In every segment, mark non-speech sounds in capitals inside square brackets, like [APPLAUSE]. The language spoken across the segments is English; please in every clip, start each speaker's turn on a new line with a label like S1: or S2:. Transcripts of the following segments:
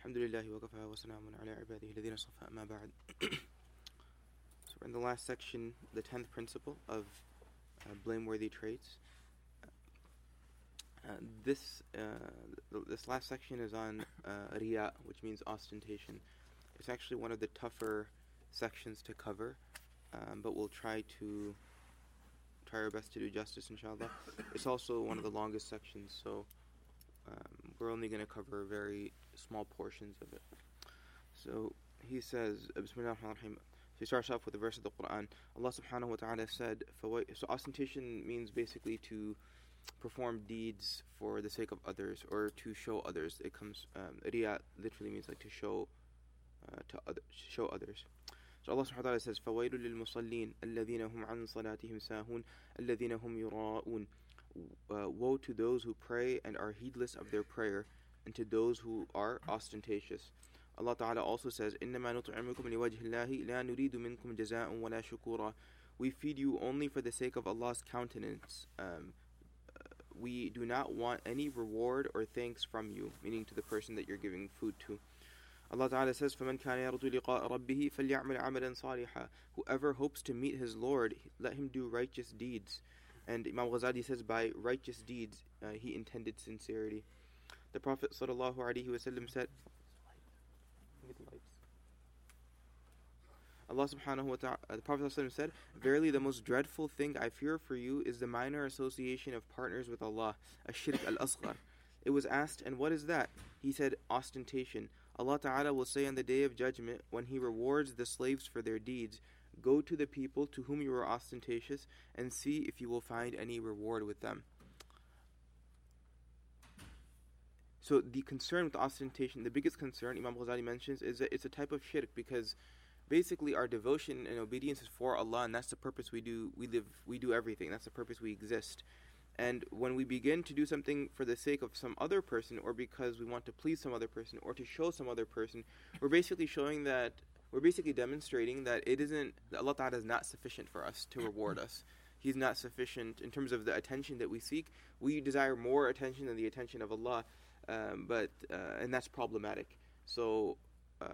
S1: الحمد لله وكفى وسلام على عباده الذين صفى أما بعد So we're in the last section, the tenth principle of uh, blameworthy traits. Uh, this uh, this last section is on uh, riya, which means ostentation. It's actually one of the tougher sections to cover, um, but we'll try to try our best to do justice, inshallah. It's also one of the longest sections, so um, we're only going to cover very small portions of it. So he says, Bismillah So he starts off with a verse of the Quran. Allah subhanahu wa ta'ala said, So ostentation means basically to perform deeds for the sake of others or to show others. It comes, um, riya literally means like to show, uh, to other, show others. So Allah subhanahu wa ta'ala says, فَوَيْلٌ لِلْمُصَلِّينَ الَّذِينَ هُمْ عَنْ صَلَاتِهِمْ سَاهُونَ الَّذِينَ هُمْ يُرَاءُونَ uh, Woe to those who pray and are heedless of their prayer, and to those who are ostentatious. Allah Ta'ala also says, إِنَّمَا نُطْعِمُكُمْ لِوَجْهِ اللَّهِ لَا نُرِيدُ مِنْكُمْ جَزَاءً وَلَا شُكُورًا We feed you only for the sake of Allah's countenance. Um, we do not want any reward or thanks from you, meaning to the person that you're giving food to. Allah Ta'ala says, فَمَنْ كَانَ يَرْجُو لِقَاءَ رَبِّهِ فَلْيَعْمَلْ عَمَلًا صَالِحًا Whoever hopes to meet his Lord, let him do righteous deeds. And Imam Ghazali says, by righteous deeds, uh, he intended sincerity. The Prophet ﷺ said, Allah subhanahu wa ta'ala, the Prophet ﷺ said, Verily the most dreadful thing I fear for you is the minor association of partners with Allah, a shirk al-asghar. It was asked, and what is that? He said, ostentation. Allah Ta'ala will say on the day of judgment, when He rewards the slaves for their deeds, Go to the people to whom you were ostentatious, and see if you will find any reward with them. So the concern with ostentation, the biggest concern Imam Ghazali mentions, is that it's a type of shirk because basically our devotion and obedience is for Allah, and that's the purpose we do. We live, we do everything. That's the purpose we exist. And when we begin to do something for the sake of some other person, or because we want to please some other person, or to show some other person, we're basically showing that we're basically demonstrating that it isn't that Allah Ta'ala is not sufficient for us to reward us. He's not sufficient in terms of the attention that we seek. We desire more attention than the attention of Allah, um, but uh, and that's problematic. So. Uh,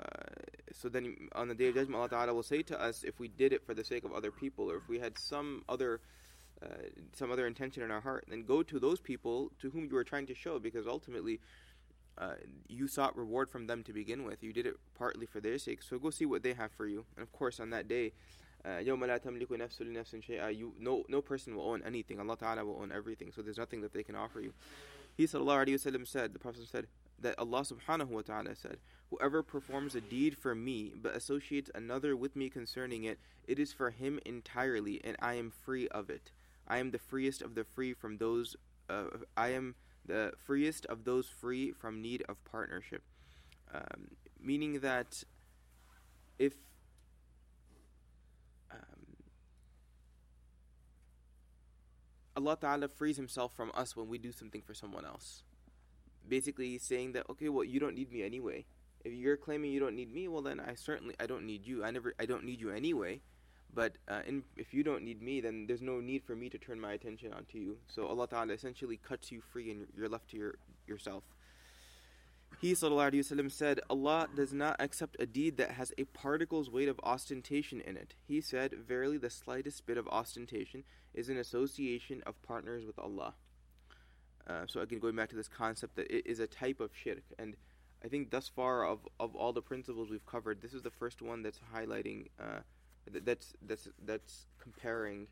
S1: so then on the day of judgment Allah Ta'ala will say to us if we did it for the sake of other people or if we had some other uh, some other intention in our heart, then go to those people to whom you are trying to show, because ultimately, uh, you sought reward from them to begin with. You did it partly for their sake. So go see what they have for you. And of course, on that day, uh, you no no person will own anything. Allah Taala will own everything. So there's nothing that they can offer you. He wasallam said, the Prophet said that Allah subhanahu wa taala said, Whoever performs a deed for me but associates another with me concerning it, it is for him entirely, and I am free of it. I am the freest of the free from those. Uh, I am the freest of those free from need of partnership. Um, meaning that if Allah Ta'ala frees Himself from us when we do something for someone else. Basically, he's saying that, okay, well, you don't need me anyway. If you're claiming you don't need me, well, then I certainly I don't need you. I never I don't need you anyway. But uh, in, if you don't need me, then there's no need for me to turn my attention onto you. So Allah Ta'ala essentially cuts you free and you're left to your, yourself. He وسلم, said, Allah does not accept a deed that has a particle's weight of ostentation in it. He said, Verily, the slightest bit of ostentation is an association of partners with Allah. Uh, so, again, going back to this concept that it is a type of shirk. And I think thus far, of, of all the principles we've covered, this is the first one that's highlighting. Uh, that's that's that's comparing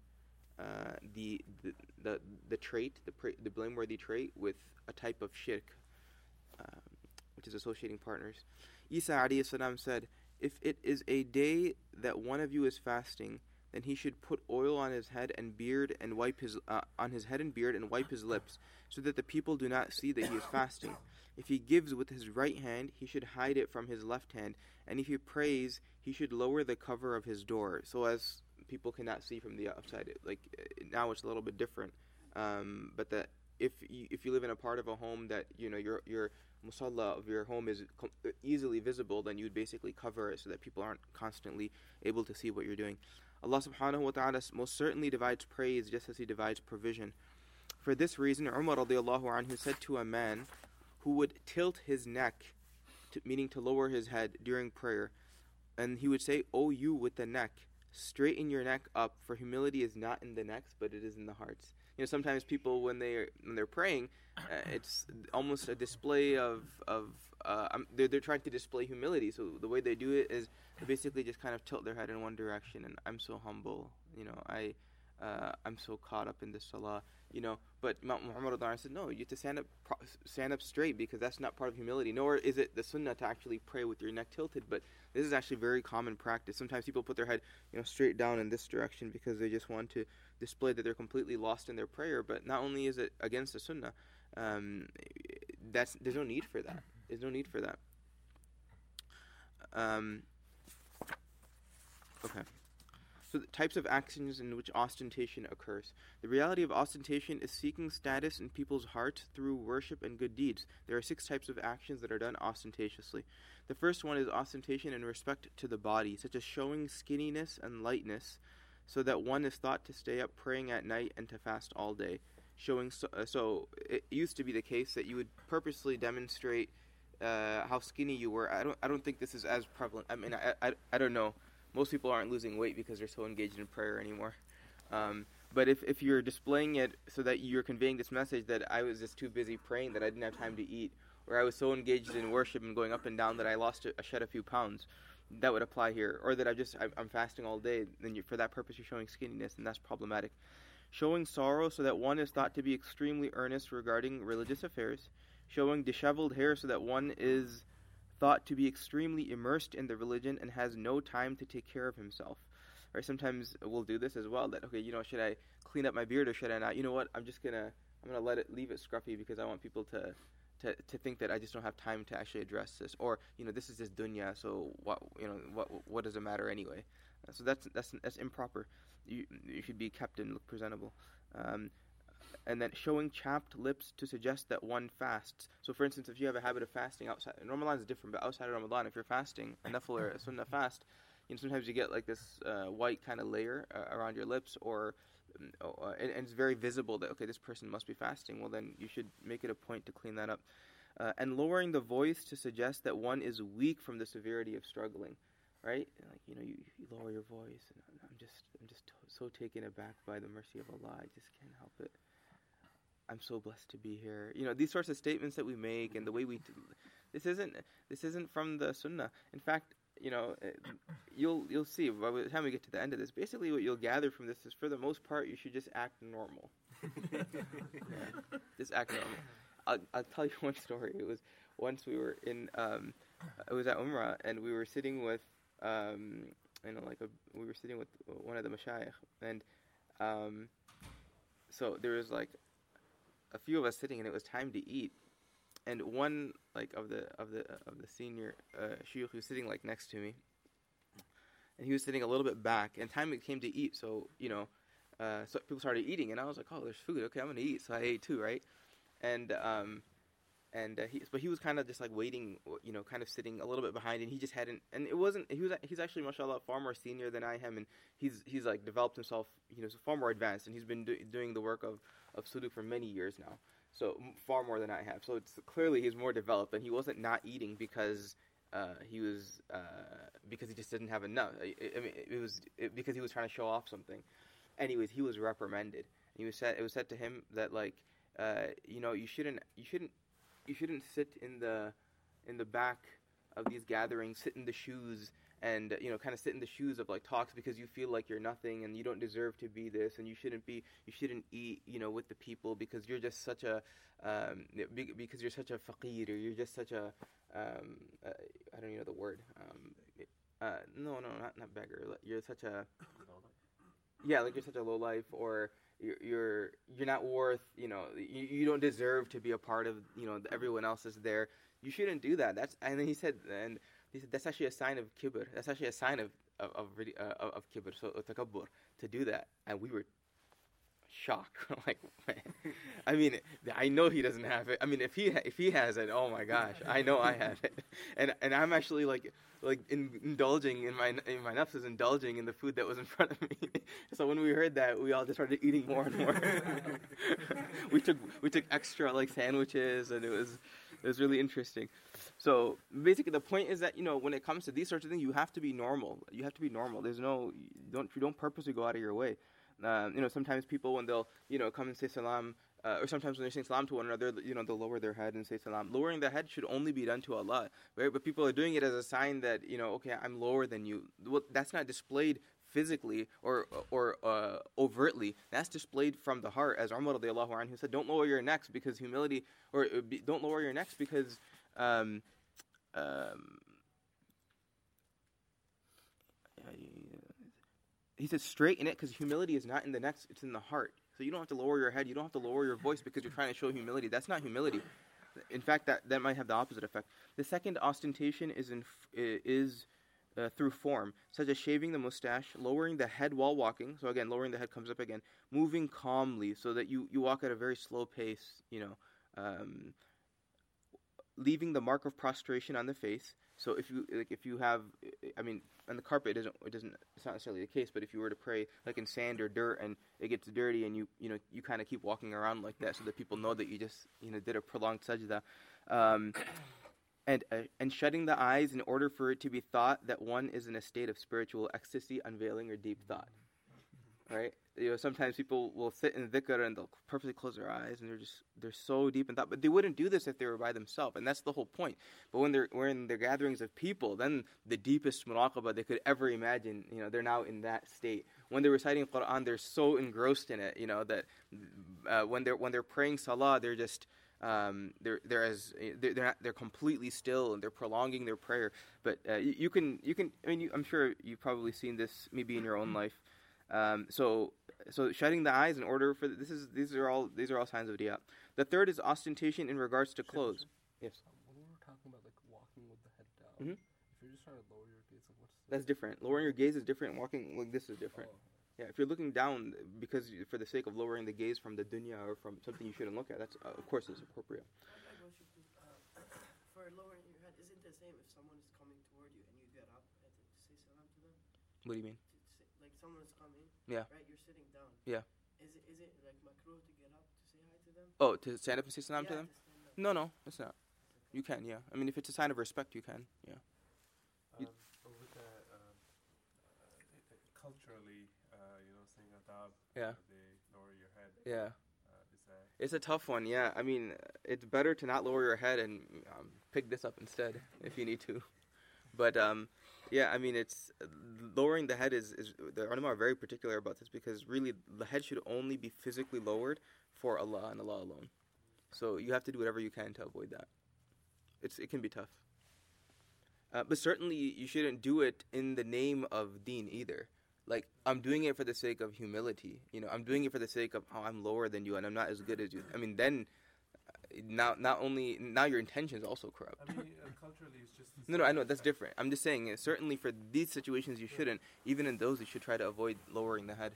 S1: uh, the, the the the trait, the the blameworthy trait, with a type of shirk, um, which is associating partners. Isa alayhi said, "If it is a day that one of you is fasting." then he should put oil on his head and beard and wipe his uh, on his head and beard and wipe his lips, so that the people do not see that he is fasting. If he gives with his right hand, he should hide it from his left hand, and if he prays, he should lower the cover of his door, so as people cannot see from the outside. Like now, it's a little bit different, um, but that if you, if you live in a part of a home that you know your your musalla of your home is easily visible, then you'd basically cover it so that people aren't constantly able to see what you're doing. Allah subhanahu wa ta'ala most certainly divides praise just as He divides provision. For this reason, Umar radiallahu anhu said to a man who would tilt his neck to, meaning to lower his head during prayer. And he would say, O you with the neck, straighten your neck up, for humility is not in the necks, but it is in the hearts. You know, sometimes people when they when they're praying, uh, it's almost a display of of uh, um, they're they're trying to display humility. So the way they do it is they basically just kind of tilt their head in one direction, and I'm so humble. You know, I uh, I'm so caught up in this salah you know. But Muhammad said, no, you have to stand up, stand up straight because that's not part of humility. Nor is it the sunnah to actually pray with your neck tilted. But this is actually very common practice. Sometimes people put their head, you know, straight down in this direction because they just want to display that they're completely lost in their prayer. But not only is it against the sunnah, um, that's there's no need for that. There's no need for that. Um, okay. So, the types of actions in which ostentation occurs. The reality of ostentation is seeking status in people's hearts through worship and good deeds. There are six types of actions that are done ostentatiously. The first one is ostentation in respect to the body, such as showing skinniness and lightness, so that one is thought to stay up praying at night and to fast all day. Showing so, uh, so it used to be the case that you would purposely demonstrate uh, how skinny you were. I don't I don't think this is as prevalent. I mean I I, I don't know most people aren't losing weight because they're so engaged in prayer anymore. Um, but if, if you're displaying it so that you're conveying this message that I was just too busy praying that I didn't have time to eat, or I was so engaged in worship and going up and down that I lost, a, I shed a few pounds, that would apply here. Or that I just I'm, I'm fasting all day, then you, for that purpose you're showing skinniness, and that's problematic. Showing sorrow so that one is thought to be extremely earnest regarding religious affairs. Showing disheveled hair so that one is thought to be extremely immersed in the religion and has no time to take care of himself. Or sometimes we'll do this as well. That okay, you know, should I clean up my beard or should I not? You know what? I'm just gonna I'm gonna let it leave it scruffy because I want people to to, to think that I just don't have time to actually address this, or you know, this is just dunya, so what you know, what what does it matter anyway? Uh, so that's that's that's improper. You you should be kept and look presentable. Um, and then showing chapped lips to suggest that one fasts. So, for instance, if you have a habit of fasting outside, Ramadan is different, but outside of Ramadan, if you're fasting a nafil or a sunnah fast, you know, sometimes you get like this uh, white kind of layer uh, around your lips, or uh, and, and, it's very visible that okay, this person must be fasting. Well, then you should make it a point to clean that up. Uh, and lowering the voice to suggest that one is weak from the severity of struggling, right? Like you know, you, you lower your voice, and I'm just I'm just so taken aback by the mercy of Allah. I just can't help it. I'm so blessed to be here. You know, these sorts of statements that we make and the way we do, this isn't this isn't from the sunnah. In fact, you know, eh, you'll you'll see by the time we get to the end of this. Basically, what you'll gather from this is, for the most part, you should just act normal. [LAUGHS] yeah, just act normal. I'll, I'll tell you [LAUGHS] one story. It was once we were in, um, it was at Umrah, and we were sitting with, um, you know, like a, we were sitting with one of the mashayikh, and um, so there was like a few of us sitting, and it was time to eat. And one like of the of the of the senior uh, who was sitting like next to me, and he was sitting a little bit back. And time it came to eat, so you know, uh, so people started eating, and I was like, oh, there's food. Okay, I'm gonna eat. So I ate too, right? And um, and uh, he, but he was kind of just like waiting, you know, kind of sitting a little bit behind, and he just hadn't, and it wasn't. He was he's actually, mashallah, far more senior than I am, and he's he's like developed himself, you know, far more advanced, and he's been do, doing the work of of suluk for many years now, so far more than I have. So it's clearly he's more developed, and he wasn't not eating because uh, he was uh, because he just didn't have enough. I, I mean, it was it, because he was trying to show off something. Anyways, he was reprimanded. He was said it was said to him that like uh, you know you shouldn't you shouldn't you shouldn't sit in the in the back of these gatherings, sit in the shoes and you know kind of sit in the shoes of like talks because you feel like you're nothing and you don't deserve to be this and you shouldn't be you shouldn't eat you know with the people because you're just such a um, because you're such a faqir or you're just such a um, uh, I don't even know the word um, uh, no no not not beggar you're such a yeah like you're such a low life or you're you're, you're not worth you know you, you don't deserve to be a part of you know everyone else is there you shouldn't do that that's and then he said and he said that's actually a sign of kibr that's actually a sign of of of, uh, of kibr so takabbur to do that and we were shocked [LAUGHS] like man. [LAUGHS] I mean I know he doesn't have it I mean if he if he has it oh my gosh I know I have it [LAUGHS] and and I'm actually like like in, indulging in my in my nafs is indulging in the food that was in front of me. so when we heard that, we all just started eating more and more. we took we took extra like sandwiches, and it was it's really interesting. So basically, the point is that you know when it comes to these sorts of things, you have to be normal. You have to be normal. There's no you don't you don't purposely go out of your way. Um, you know, sometimes people when they'll you know come and say salam, uh, or sometimes when they're saying salam to one another, you know, they'll lower their head and say salam. Lowering the head should only be done to Allah, right? But people are doing it as a sign that you know, okay, I'm lower than you. Well, that's not displayed physically or or uh, overtly. That's displayed from the heart, as Umar radiallahu anhu said, "Don't lower your necks because humility, or uh, be, don't lower your necks because." Um, um, he said straighten it because humility is not in the necks it's in the heart so you don't have to lower your head you don't have to lower your voice because you're trying to show humility that's not humility in fact that, that might have the opposite effect the second ostentation is in is uh, through form such as shaving the mustache lowering the head while walking so again lowering the head comes up again moving calmly so that you, you walk at a very slow pace you know um, leaving the mark of prostration on the face so if you like, if you have, I mean, on the carpet, it doesn't, it doesn't, it's not necessarily the case. But if you were to pray like in sand or dirt, and it gets dirty, and you, you know, you kind of keep walking around like that, so that people know that you just, you know, did a prolonged sajda, um, and uh, and shutting the eyes in order for it to be thought that one is in a state of spiritual ecstasy, unveiling, or deep thought. Right? you know, sometimes people will sit in dhikr and they'll purposely close their eyes and they're just they're so deep in thought. But they wouldn't do this if they were by themselves, and that's the whole point. But when they're when in their gatherings of people, then the deepest muraqabah they could ever imagine, you know, they're now in that state. When they're reciting Quran, they're so engrossed in it, you know, that uh, when they're when they're praying salah, they're just um, they're they're as they're they're, not, they're completely still and they're prolonging their prayer. But uh, you, you, can you can I mean you, I'm sure you've probably seen this maybe in your own life. Um, so so shutting the eyes in order for this is these are all these are all signs of riya. The third is ostentation in regards to clothes. Yes.
S2: When we were talking about like walking with the head down,
S1: Mhm.
S2: if you're just trying to lower your gaze, like what's
S1: That's different. Lowering your gaze is different. Walking like this is different.
S2: Oh,
S1: Yeah, if you're looking down because you- for the sake of lowering the gaze from the dunya or from something you shouldn't look at, that's uh, of course is appropriate.
S3: My question is, uh, [COUGHS] for lowering your head, is it the same if someone is coming toward you and you get up and say salam to them?
S1: What do you mean?
S3: Say, like someone is coming,
S1: Yeah.
S3: right? You're sitting down.
S1: Yeah.
S3: Is it is it like makruh to get up to say hi to them?
S1: Oh, to stand up and say salam
S3: yeah,
S1: to them?
S3: stand up.
S1: No, no, it's not. You can, yeah. I mean, if it's a sign of respect, you can, yeah. You-
S2: Um, but with the um, uh, it- it- culturally, uh, you know, saying adab,
S1: Yeah.
S2: they lower your head.
S1: Yeah.
S2: Uh,
S1: It's a tough one, yeah. I mean, it's better to not lower your head and um, pick this up instead if you need to. But um, yeah, I mean, it's lowering the head is, is the ulama are very particular about this because really the head should only be physically lowered for Allah and Allah alone. So you have to do whatever you can to avoid that. It's it can be tough. Uh, but certainly you shouldn't do it in the name of deen either. Like I'm doing it for the sake of humility. You know, I'm doing it for the sake of oh, I'm lower than you and I'm not as good as you. I mean, then uh, now not only now your intention is also corrupt.
S2: I mean, uh, culturally, it's just.
S1: No, no, I know that's different. I'm just saying, uh, certainly for these situations, you shouldn't. Even in those, you should try to avoid lowering the head.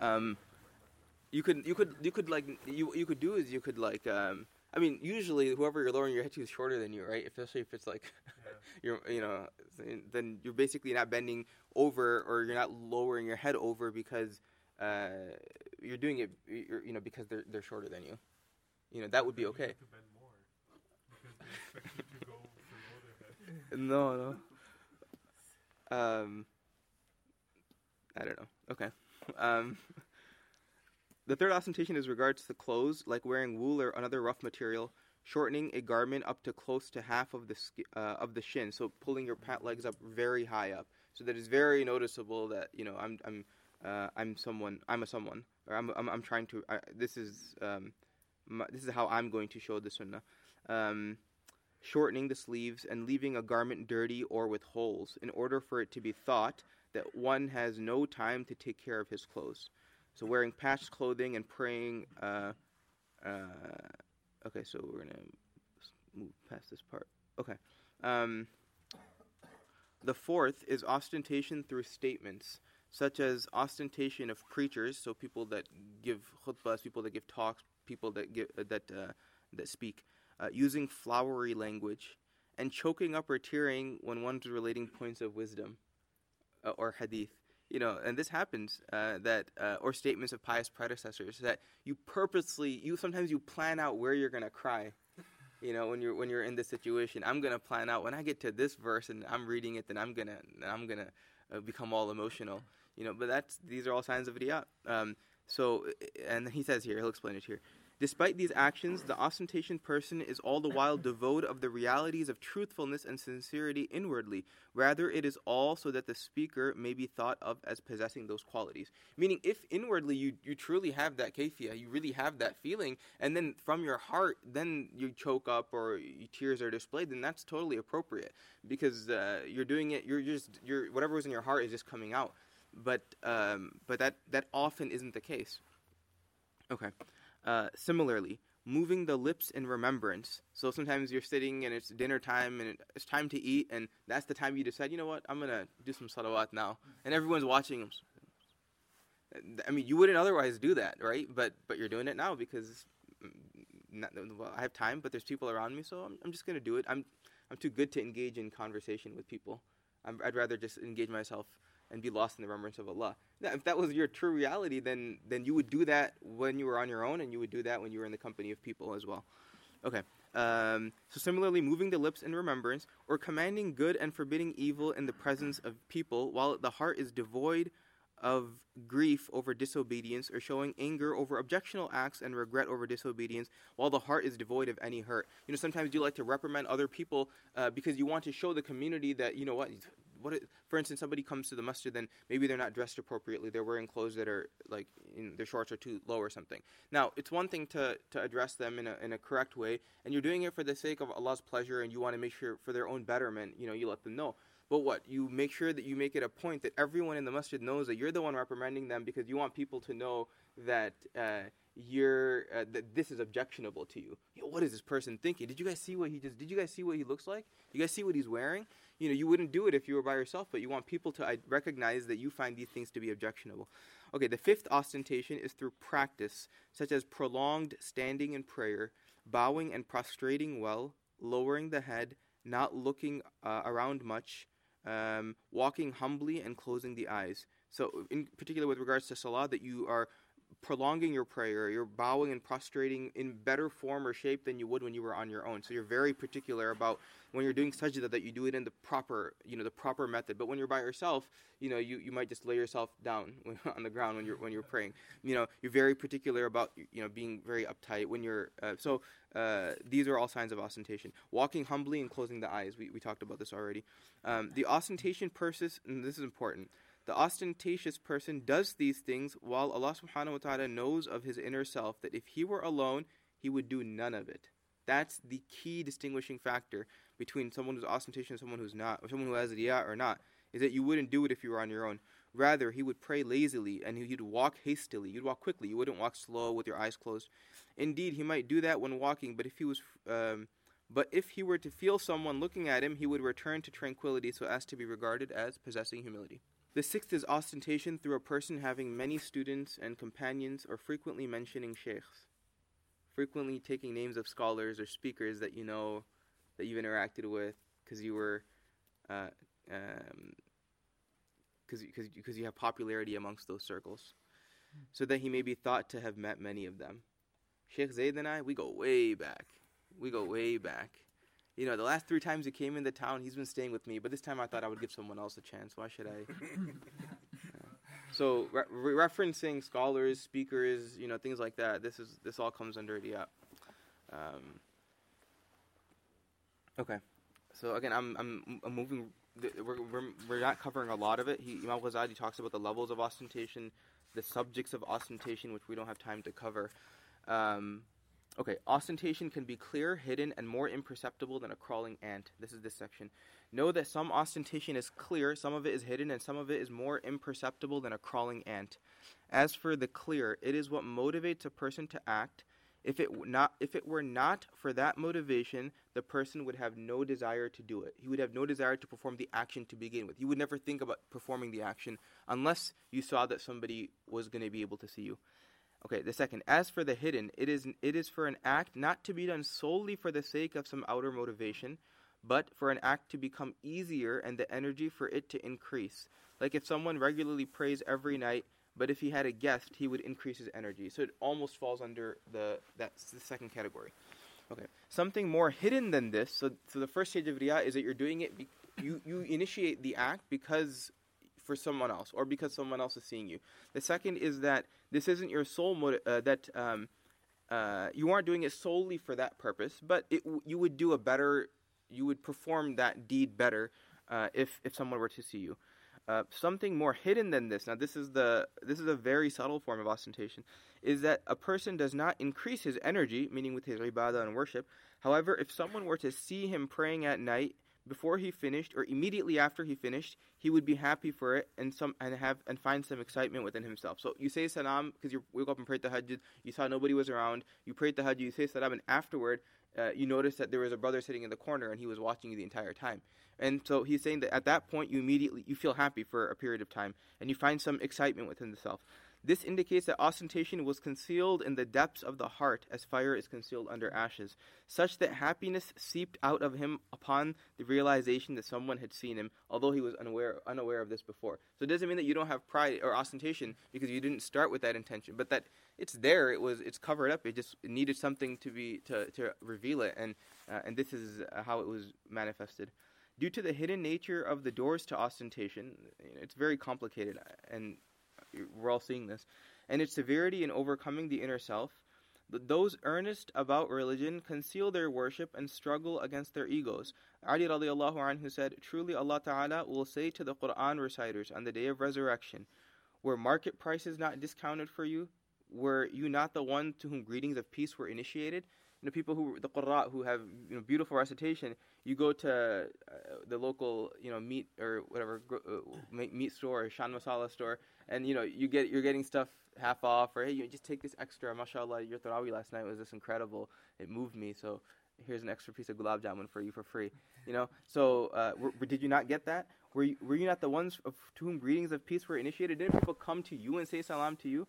S1: Um, you could, you could, you could like, you, you could do is you could like, um, I mean, usually whoever you're lowering your head to is shorter than you, right? Especially if it's like,
S2: Yeah. [LAUGHS]
S1: you're, you know, then you're basically not bending over or you're not lowering your head over because uh, you're doing it, you're, you know, because they're they're shorter than you. You know, that would be okay.
S2: have to bend more because they expect you to go below their head. [LAUGHS]
S1: No, no. Um, I don't know. Okay. [LAUGHS] Um, the third ostentation is regards to clothes, like wearing wool or another rough material, shortening a garment up to close to half of the uh, of the shin, so pulling your pant legs up very high up, so that it's very noticeable that you know I'm I'm uh, I'm someone I'm a someone or I'm I'm, I'm trying to I, this is um my, this is how I'm going to show the sunnah. Um, shortening the sleeves and leaving a garment dirty or with holes in order for it to be thought that one has no time to take care of his clothes. So wearing patched clothing and praying. Uh, uh, okay, so we're gonna move past this part. Okay. Um, the fourth is ostentation through statements, such as ostentation of preachers, so people that give khutbahs, people that give talks, people that give uh, that uh, that speak, uh, using flowery language, and choking up or tearing when one's relating points of wisdom uh, or hadith. You know, and this happens uh, that uh, or statements of pious predecessors that you purposely you sometimes you plan out where you're gonna cry. You know, when you're when you're in this situation, I'm gonna plan out when I get to this verse and I'm reading it, then I'm gonna I'm gonna uh, become all emotional. You know, but that's these are all signs of riyah. Um, so, and he says here, he'll explain it here. Despite these actions, the ostentatious person is all the while devoid of the realities of truthfulness and sincerity inwardly. Rather, it is all so that the speaker may be thought of as possessing those qualities. Meaning, if inwardly you, you truly have that kafia, you really have that feeling, and then from your heart, then you choke up or tears are displayed, then that's totally appropriate because uh, you're doing it. You're just you're whatever was in your heart is just coming out. But um, but that that often isn't the case. Okay. Uh, similarly, moving the lips in remembrance. So sometimes you're sitting and it's dinner time and it's time to eat, and that's the time you decide, you know what, I'm gonna do some salawat now, and everyone's watching. I mean, you wouldn't otherwise do that, right? But but you're doing it now because mm, not, well, I have time, but there's people around me, so I'm, I'm just gonna do it. I'm I'm too good to engage in conversation with people. i would rather just engage myself and be lost in the remembrance of Allah. If that was your true reality, then then you would do that when you were on your own, and you would do that when you were in the company of people as well. Okay. Um, so similarly, moving the lips in remembrance, or commanding good and forbidding evil in the presence of people, while the heart is devoid of grief over disobedience, or showing anger over objectionable acts and regret over disobedience, while the heart is devoid of any hurt. You know, sometimes you like to reprimand other people uh, because you want to show the community that you know what what it, for instance somebody comes to the masjid then maybe they're not dressed appropriately. They're wearing clothes that are like in, their shorts are too low or something. Now it's one thing to to address them in a, in a correct way and you're doing it for the sake of Allah's pleasure and you want to make sure for their own betterment you know you let them know but what you make sure that you make it a point that everyone in the masjid knows that you're the one reprimanding them because you want people to know that uh, you're uh, that this is objectionable to you. Yo, what is this person thinking? Did you guys see what he just? Did you guys see what he looks like? You guys see what he's wearing? You know, you wouldn't do it if you were by yourself, but you want people to recognize that you find these things to be objectionable. Okay, the fifth ostentation is through practice, such as prolonged standing in prayer, bowing and prostrating well, lowering the head, not looking uh, around much, um, walking humbly, and closing the eyes. So, in particular, with regards to salah, that you are prolonging your prayer, you're bowing and prostrating in better form or shape than you would when you were on your own. So you're very particular about when you're doing sajda that you do it in the proper, you know, the proper method. But when you're by yourself, you know, you, you might just lay yourself down [LAUGHS] on the ground when you're when you're praying. You know, you're very particular about you know being very uptight when you're. Uh, so uh, these are all signs of ostentation. Walking humbly and closing the eyes. We we talked about this already. Um, the ostentation persists, and this is important. The ostentatious person does these things while Allah subhanahu wa ta'ala knows of his inner self that if he were alone, he would do none of it. That's the key distinguishing factor between someone who's ostentatious and someone who's not, or someone who has riyah or not, is that you wouldn't do it if you were on your own. Rather, he would pray lazily and he'd walk hastily. You'd walk quickly. You wouldn't walk slow with your eyes closed. Indeed, he might do that when walking, but if he was, um, but if he were to feel someone looking at him, he would return to tranquility so as to be regarded as possessing humility. The sixth is ostentation through a person having many students and companions or frequently mentioning sheikhs. Frequently taking names of scholars or speakers that you know, that you've interacted with, because you were, uh, um, because you have popularity amongst those circles, so that he may be thought to have met many of them. Sheikh Zayd and I, we go way back. We go way back you know, the last three times he came into town, he's been staying with me. But this time I thought I would give someone else a chance. Why should I? [LAUGHS] So re- referencing scholars, speakers, you know, things like that. This is this all comes under the app. Um, okay, so again, I'm I'm, I'm moving. We're, we're, we're not covering a lot of it. He, Imam Ghazali talks about the levels of ostentation, the subjects of ostentation, which we don't have time to cover. Um, Okay, ostentation can be clear, hidden, and more imperceptible than a crawling ant. This is this section. Know that some ostentation is clear, some of it is hidden, and some of it is more imperceptible than a crawling ant. As for the clear, it is what motivates a person to act. If it not if it were not for that motivation, the person would have no desire to do it. He would have no desire to perform the action to begin with. You would never think about performing the action unless you saw that somebody was going to be able to see you. Okay, the second, as for the hidden, it is it is for an act not to be done solely for the sake of some outer motivation, but for an act to become easier and the energy for it to increase. Like if someone regularly prays every night, but if he had a guest, he would increase his energy. So it almost falls under the that's the second category. Okay. Something more hidden than this. So, so the first stage of riya is that you're doing it. Be, you you initiate the act because for someone else or because someone else is seeing you. The second is that this isn't your sole motive. Uh, that um, uh, you aren't doing it solely for that purpose, but it, you would do a better. You would perform that deed better uh, if if someone were to see you. Uh, something more hidden than this. Now, this is the this is a very subtle form of ostentation. Is that a person does not increase his energy, meaning with his ibadah and worship. However, if someone were to see him praying at night before he finished or immediately after he finished, he would be happy for it and some and have and find some excitement within himself. So you say salam because you woke up and prayed the tahajjud. You saw nobody was around. You prayed the tahajjud. You say salam, and afterward, uh, you notice that there was a brother sitting in the corner and he was watching you the entire time. And so he's saying that at that point you immediately you feel happy for a period of time and you find some excitement within the self. This indicates that ostentation was concealed in the depths of the heart as fire is concealed under ashes, such that happiness seeped out of him upon the realization that someone had seen him, although he was unaware unaware of this before. So it doesn't mean that you don't have pride or ostentation because you didn't start with that intention, but that it's there. It was it's covered up. It just it needed something to be to, to reveal it, and uh, and this is how it was manifested. Due to the hidden nature of the doors to ostentation, it's very complicated, and we're all seeing this, and its severity in overcoming the inner self. Those earnest about religion conceal their worship and struggle against their egos. Ali radiallahu anhu said, Truly Allah Ta'ala will say to the Quran reciters on the day of resurrection, Were market prices not discounted for you? Were you not the one to whom greetings of peace were initiated? Know, people who the Qurra who have you know beautiful recitation. You go to uh, the local you know meat or whatever uh, meat store or shan masala store, and you know you get you're getting stuff half off or hey you just take this extra. Mashallah, your tarawih last night was this incredible. It moved me so. Here's an extra piece of gulab jamun for you for free. You know, so uh, did you not get that? Were you, were you not the ones of, to whom greetings of peace were initiated? Didn't people come to you and say salam to you?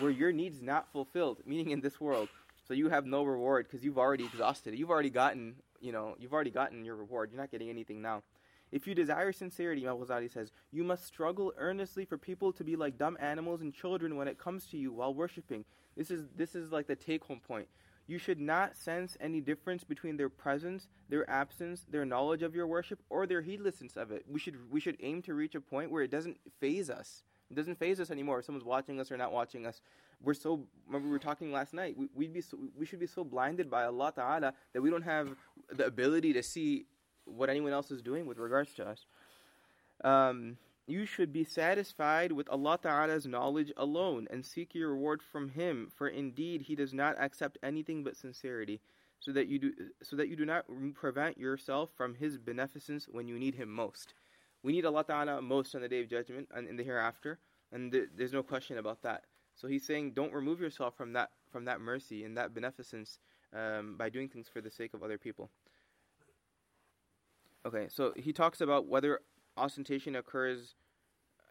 S1: were your needs not fulfilled, meaning in this world. So you have no reward because you've already exhausted it. You've already gotten, you know, you've already gotten your reward. You're not getting anything now. If you desire sincerity, Imam Ghazali says, you must struggle earnestly for people to be like dumb animals and children when it comes to you while worshiping. This is this is like the take-home point. You should not sense any difference between their presence, their absence, their knowledge of your worship, or their heedlessness of it. We should we should aim to reach a point where it doesn't faze us. It doesn't faze us anymore if someone's watching us or not watching us. We're so. Remember, we were talking last night. We, would be. So, we should be so blinded by Allah Taala that we don't have the ability to see what anyone else is doing with regards to us. Um, you should be satisfied with Allah Ta'ala's knowledge alone and seek your reward from Him, for indeed He does not accept anything but sincerity, so that you do so that you do not prevent yourself from His beneficence when you need Him most. We need Allah Ta'ala most on the day of judgment and in the hereafter, and th- there's no question about that. So he's saying, don't remove yourself from that from that mercy and that beneficence um, by doing things for the sake of other people. Okay, so he talks about whether ostentation occurs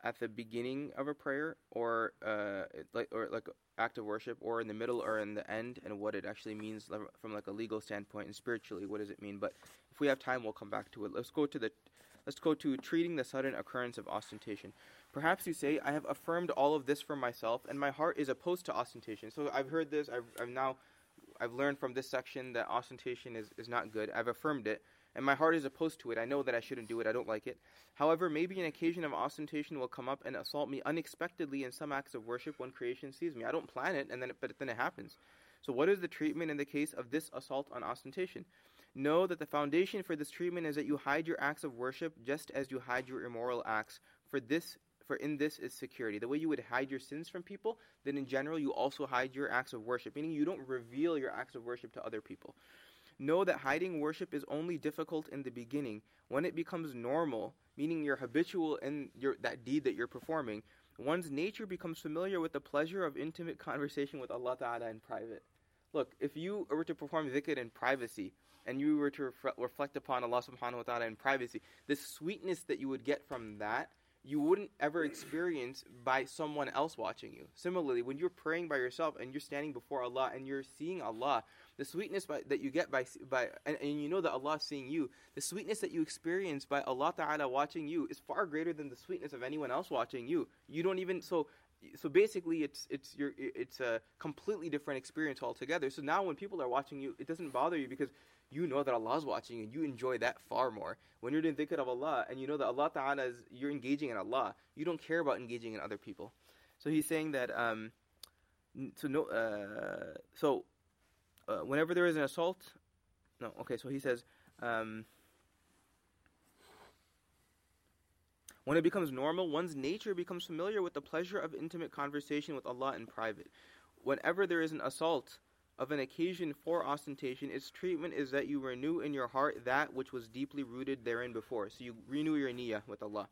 S1: at the beginning of a prayer or uh, like or like act of worship or in the middle or in the end and what it actually means from like a legal standpoint and spiritually what does it mean but if we have time we'll come back to it let's go to the Let's go to treating the sudden occurrence of ostentation. Perhaps you say, I have affirmed all of this for myself, and my heart is opposed to ostentation. So I've heard this, I've, I've now, I've learned from this section that ostentation is, is not good. I've affirmed it, and my heart is opposed to it. I know that I shouldn't do it, I don't like it. However, maybe an occasion of ostentation will come up and assault me unexpectedly in some acts of worship when creation sees me. I don't plan it, and then it, but then it happens. So, what is the treatment in the case of this assault on ostentation? Know that the foundation for this treatment is that you hide your acts of worship just as you hide your immoral acts. For this for in this is security. The way you would hide your sins from people, then in general you also hide your acts of worship, meaning you don't reveal your acts of worship to other people. Know that hiding worship is only difficult in the beginning. When it becomes normal, meaning you're habitual in your, that deed that you're performing, one's nature becomes familiar with the pleasure of intimate [LAUGHS] conversation with Allah Ta'ala in private. Look, if you were to perform dhikr in privacy, and you were to reflect upon Allah subhanahu wa ta'ala in privacy, the sweetness that you would get from that, you wouldn't ever experience by someone else watching you. Similarly, when you're praying by yourself and you're standing before Allah and you're seeing Allah, the sweetness by, that you get by, by and, and you know that Allah is seeing you, the sweetness that you experience by Allah Ta'ala watching you is far greater than the sweetness of anyone else watching you. You don't even, so so basically it's it's your it's a completely different experience altogether. So now when people are watching you, it doesn't bother you because you know that Allah is watching and you enjoy that far more. When you're doing dhikr of Allah and you know that Allah Ta'ala is you're engaging in Allah, you don't care about engaging in other people. So he's saying that um so no uh so uh, whenever there is an assault no okay so he says um When it becomes normal, one's nature becomes familiar with the pleasure of intimate conversation with Allah in private. Whenever there is an assault of an occasion for ostentation, its treatment is that you renew in your heart that which was deeply rooted therein before. So you renew your niyyah with Allah.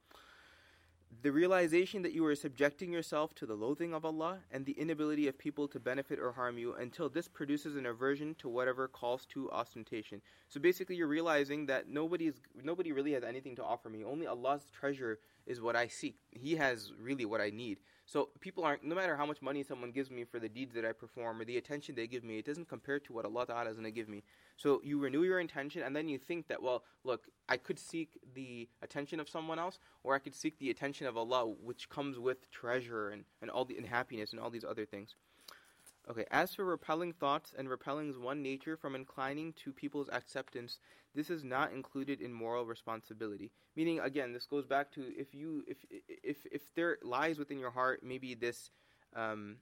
S1: The realization that you are subjecting yourself to the loathing of Allah and the inability of people to benefit or harm you until this produces an aversion to whatever calls to ostentation. So basically you're realizing that nobody is nobody really has anything to offer me. Only Allah's treasure is what I seek. He has really what I need. So people aren't no matter how much money someone gives me for the deeds that I perform or the attention they give me, it doesn't compare to what Allah Ta'ala is going to give me. So you renew your intention and then you think that well, look, I could seek the attention of someone else or I could seek the attention of Allah which comes with treasure and, and all the and happiness and all these other things. Okay, as for repelling thoughts and repelling one nature from inclining to people's acceptance, this is not included in moral responsibility. Meaning, again, this goes back to if you if if if there lies within your heart maybe this um,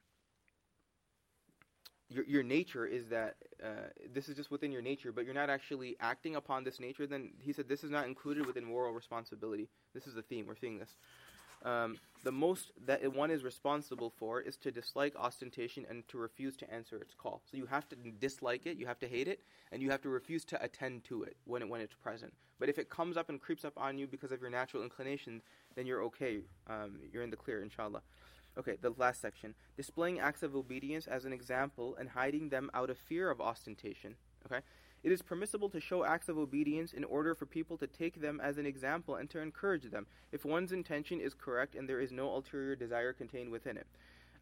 S1: your your nature is that uh, this is just within your nature, but you're not actually acting upon this nature. Then he said this is not included within moral responsibility. This is the theme. We're seeing this. Um, the most that one is responsible for is to dislike ostentation and to refuse to answer its call. So you have to dislike it, you have to hate it, and you have to refuse to attend to it when it, when it's present. But if it comes up and creeps up on you because of your natural inclination, then you're okay. Um, you're in the clear, inshallah. Okay, the last section. Displaying acts of obedience as an example and hiding them out of fear of ostentation. Okay? It is permissible to show acts of obedience in order for people to take them as an example and to encourage them, if one's intention is correct and there is no ulterior desire contained within it.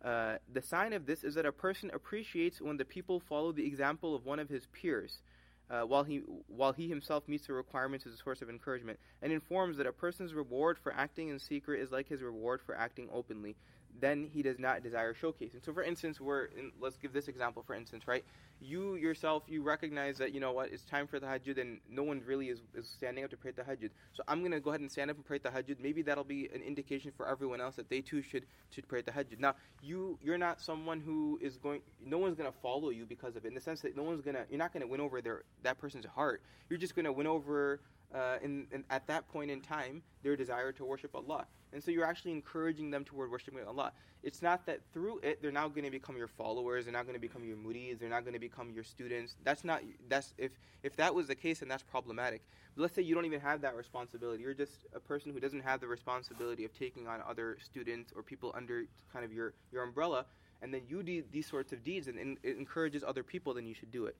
S1: Uh, the sign of this is that a person appreciates when the people follow the example of one of his peers. Uh, while he while he himself meets the requirements as a source of encouragement, and informs that a person's reward for acting in secret is like his reward for acting openly then he does not desire showcasing. So, for instance, we're in, let's give this example. For instance, right? You yourself, you recognize that you know what it's time for the Tahajjud, and no one really is, is standing up to pray the Tahajjud. So, I'm gonna go ahead and stand up and pray the Tahajjud. Maybe that'll be an indication for everyone else that they too should should pray the Tahajjud. Now, you you're not someone who is going. No one's gonna follow you because of it. In the sense that no one's gonna. You're not gonna win over their that person's heart. You're just gonna win over uh, in, in, at that point in time their desire to worship Allah. And so you're actually encouraging them toward worshiping Allah. It's not that through it they're now going to become your followers, they're not going to become your murids, they're not going to become your students. That's not that's if if that was the case then that's problematic. But let's say you don't even have that responsibility. You're just a person who doesn't have the responsibility of taking on other students or people under kind of your your umbrella and then you do these sorts of deeds and, and it encourages other people then you should do it.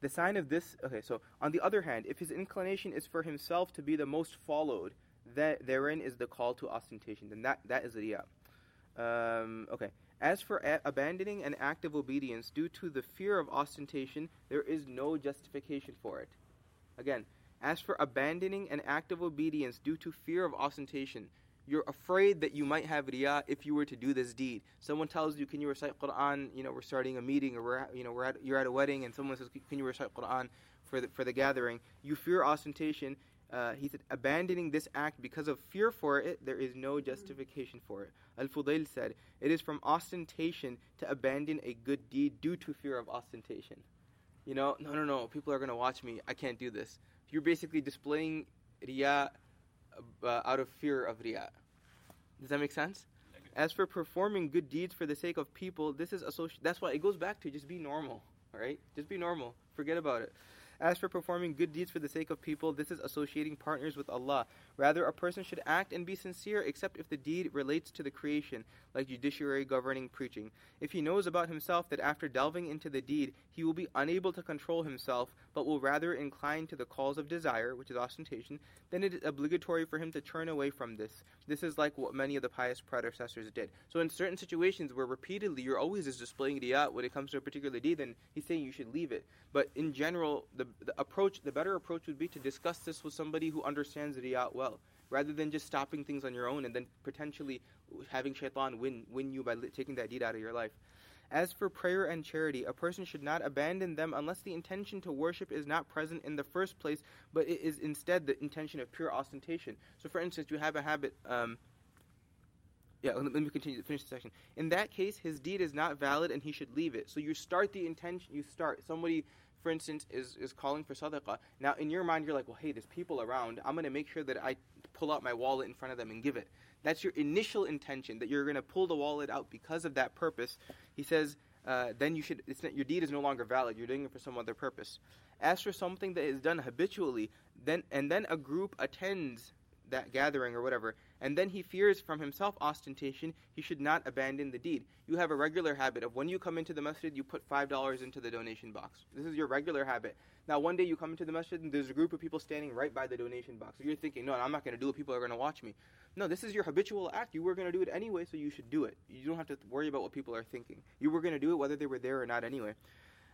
S1: The sign of this, okay, so on the other hand, if his inclination is for himself to be the most followed, that therein is the call to ostentation. Then that, that is riyah. Um, okay. As for a- abandoning an act of obedience due to the fear of ostentation, there is no justification for it. Again, as for abandoning an act of obedience due to fear of ostentation, you're afraid that you might have riyah if you were to do this deed. Someone tells you, "Can you recite Quran?" You know, we're starting a meeting, or we're you know we're at, you're at a wedding, and someone says, "Can you recite Quran for the for the gathering?" You fear ostentation. Uh, he said, abandoning this act because of fear for it, there is no justification for it. Al Fudail said, it is from ostentation to abandon a good deed due to fear of ostentation. You know, no, no, no, people are going to watch me. I can't do this. You're basically displaying riyah uh, out of fear of riyah. Does that make sense? As for performing good deeds for the sake of people, this is associated. That's why it goes back to just be normal. All right, just be normal. Forget about it. As for performing good deeds for the sake of people, this is associating partners with Allah. Rather, a person should act and be sincere except if the deed relates to the creation, like judiciary, governing, preaching. If he knows about himself that after delving into the deed, he will be unable to control himself, but will rather incline to the calls of desire, which is ostentation, then it is obligatory for him to turn away from this. This is like what many of the pious predecessors did. So, in certain situations where repeatedly you're always just displaying riyat when it comes to a particular deed, then he's saying you should leave it. But in general, the, the approach, the better approach would be to discuss this with somebody who understands riyat well. rather than just stopping things on your own and then potentially having shaitan win, win you by taking that deed out of your life. As for prayer and charity, a person should not abandon them unless the intention to worship is not present in the first place, but it is instead the intention of pure ostentation. So, for instance, you have a habit. Um, yeah, let me continue. To finish the section. In that case, his deed is not valid, and he should leave it. So you start the intention. You start somebody, for instance, is is calling for sadaqah. Now, in your mind, you're like, well, hey, there's people around. I'm going to make sure that I pull out my wallet in front of them and give it. That's your initial intention that you're going to pull the wallet out because of that purpose. He says, uh, then you should. Not, your deed is no longer valid. You're doing it for some other purpose. As for something that is done habitually, then and then a group attends that gathering or whatever, and then he fears from himself ostentation, he should not abandon the deed. You have a regular habit of when you come into the masjid, you put $5 into the donation box. This is your regular habit. Now, one day you come into the masjid and there's a group of people standing right by the donation box. So you're thinking, no, I'm not going to do it. People are going to watch me. No, this is your habitual act. You were going to do it anyway, so you should do it. You don't have to worry about what people are thinking. You were going to do it whether they were there or not anyway.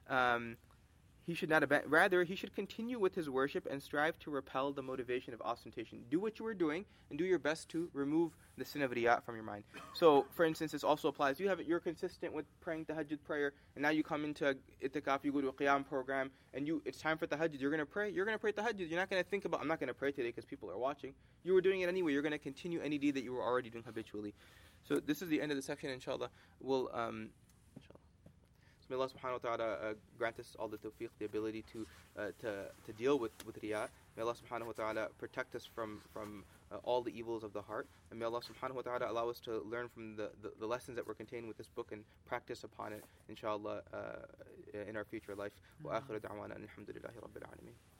S1: Um, he should not abandon. Rather, he should continue with his worship and strive to repel the motivation of ostentation. Do what you are doing and do your best to remove the sin of riya from your mind. So, for instance, this also applies. You have. You're consistent with praying tahajjud prayer, and now you come into itikaf. You go to a qiyam program, and you it's time for tahajjud. You're going to pray. You're going to pray tahajjud. You're not going to think about. I'm not going to pray today because people are watching. You were doing it anyway. You're going to continue any deed that you were already doing habitually. So this is the end of the section. Inshallah, we'll. Um, so may Allah subhanahu wa ta'ala uh, grant us all the tawfiq, the ability to, uh, to, to deal with, with riya. May Allah subhanahu wa ta'ala protect us from, from uh, all the evils of the heart. And may Allah subhanahu wa ta'ala allow us to learn from the, the, the, lessons that were contained with this book and practice upon it, inshallah, uh, in our future life. Wa akhiru rabbil.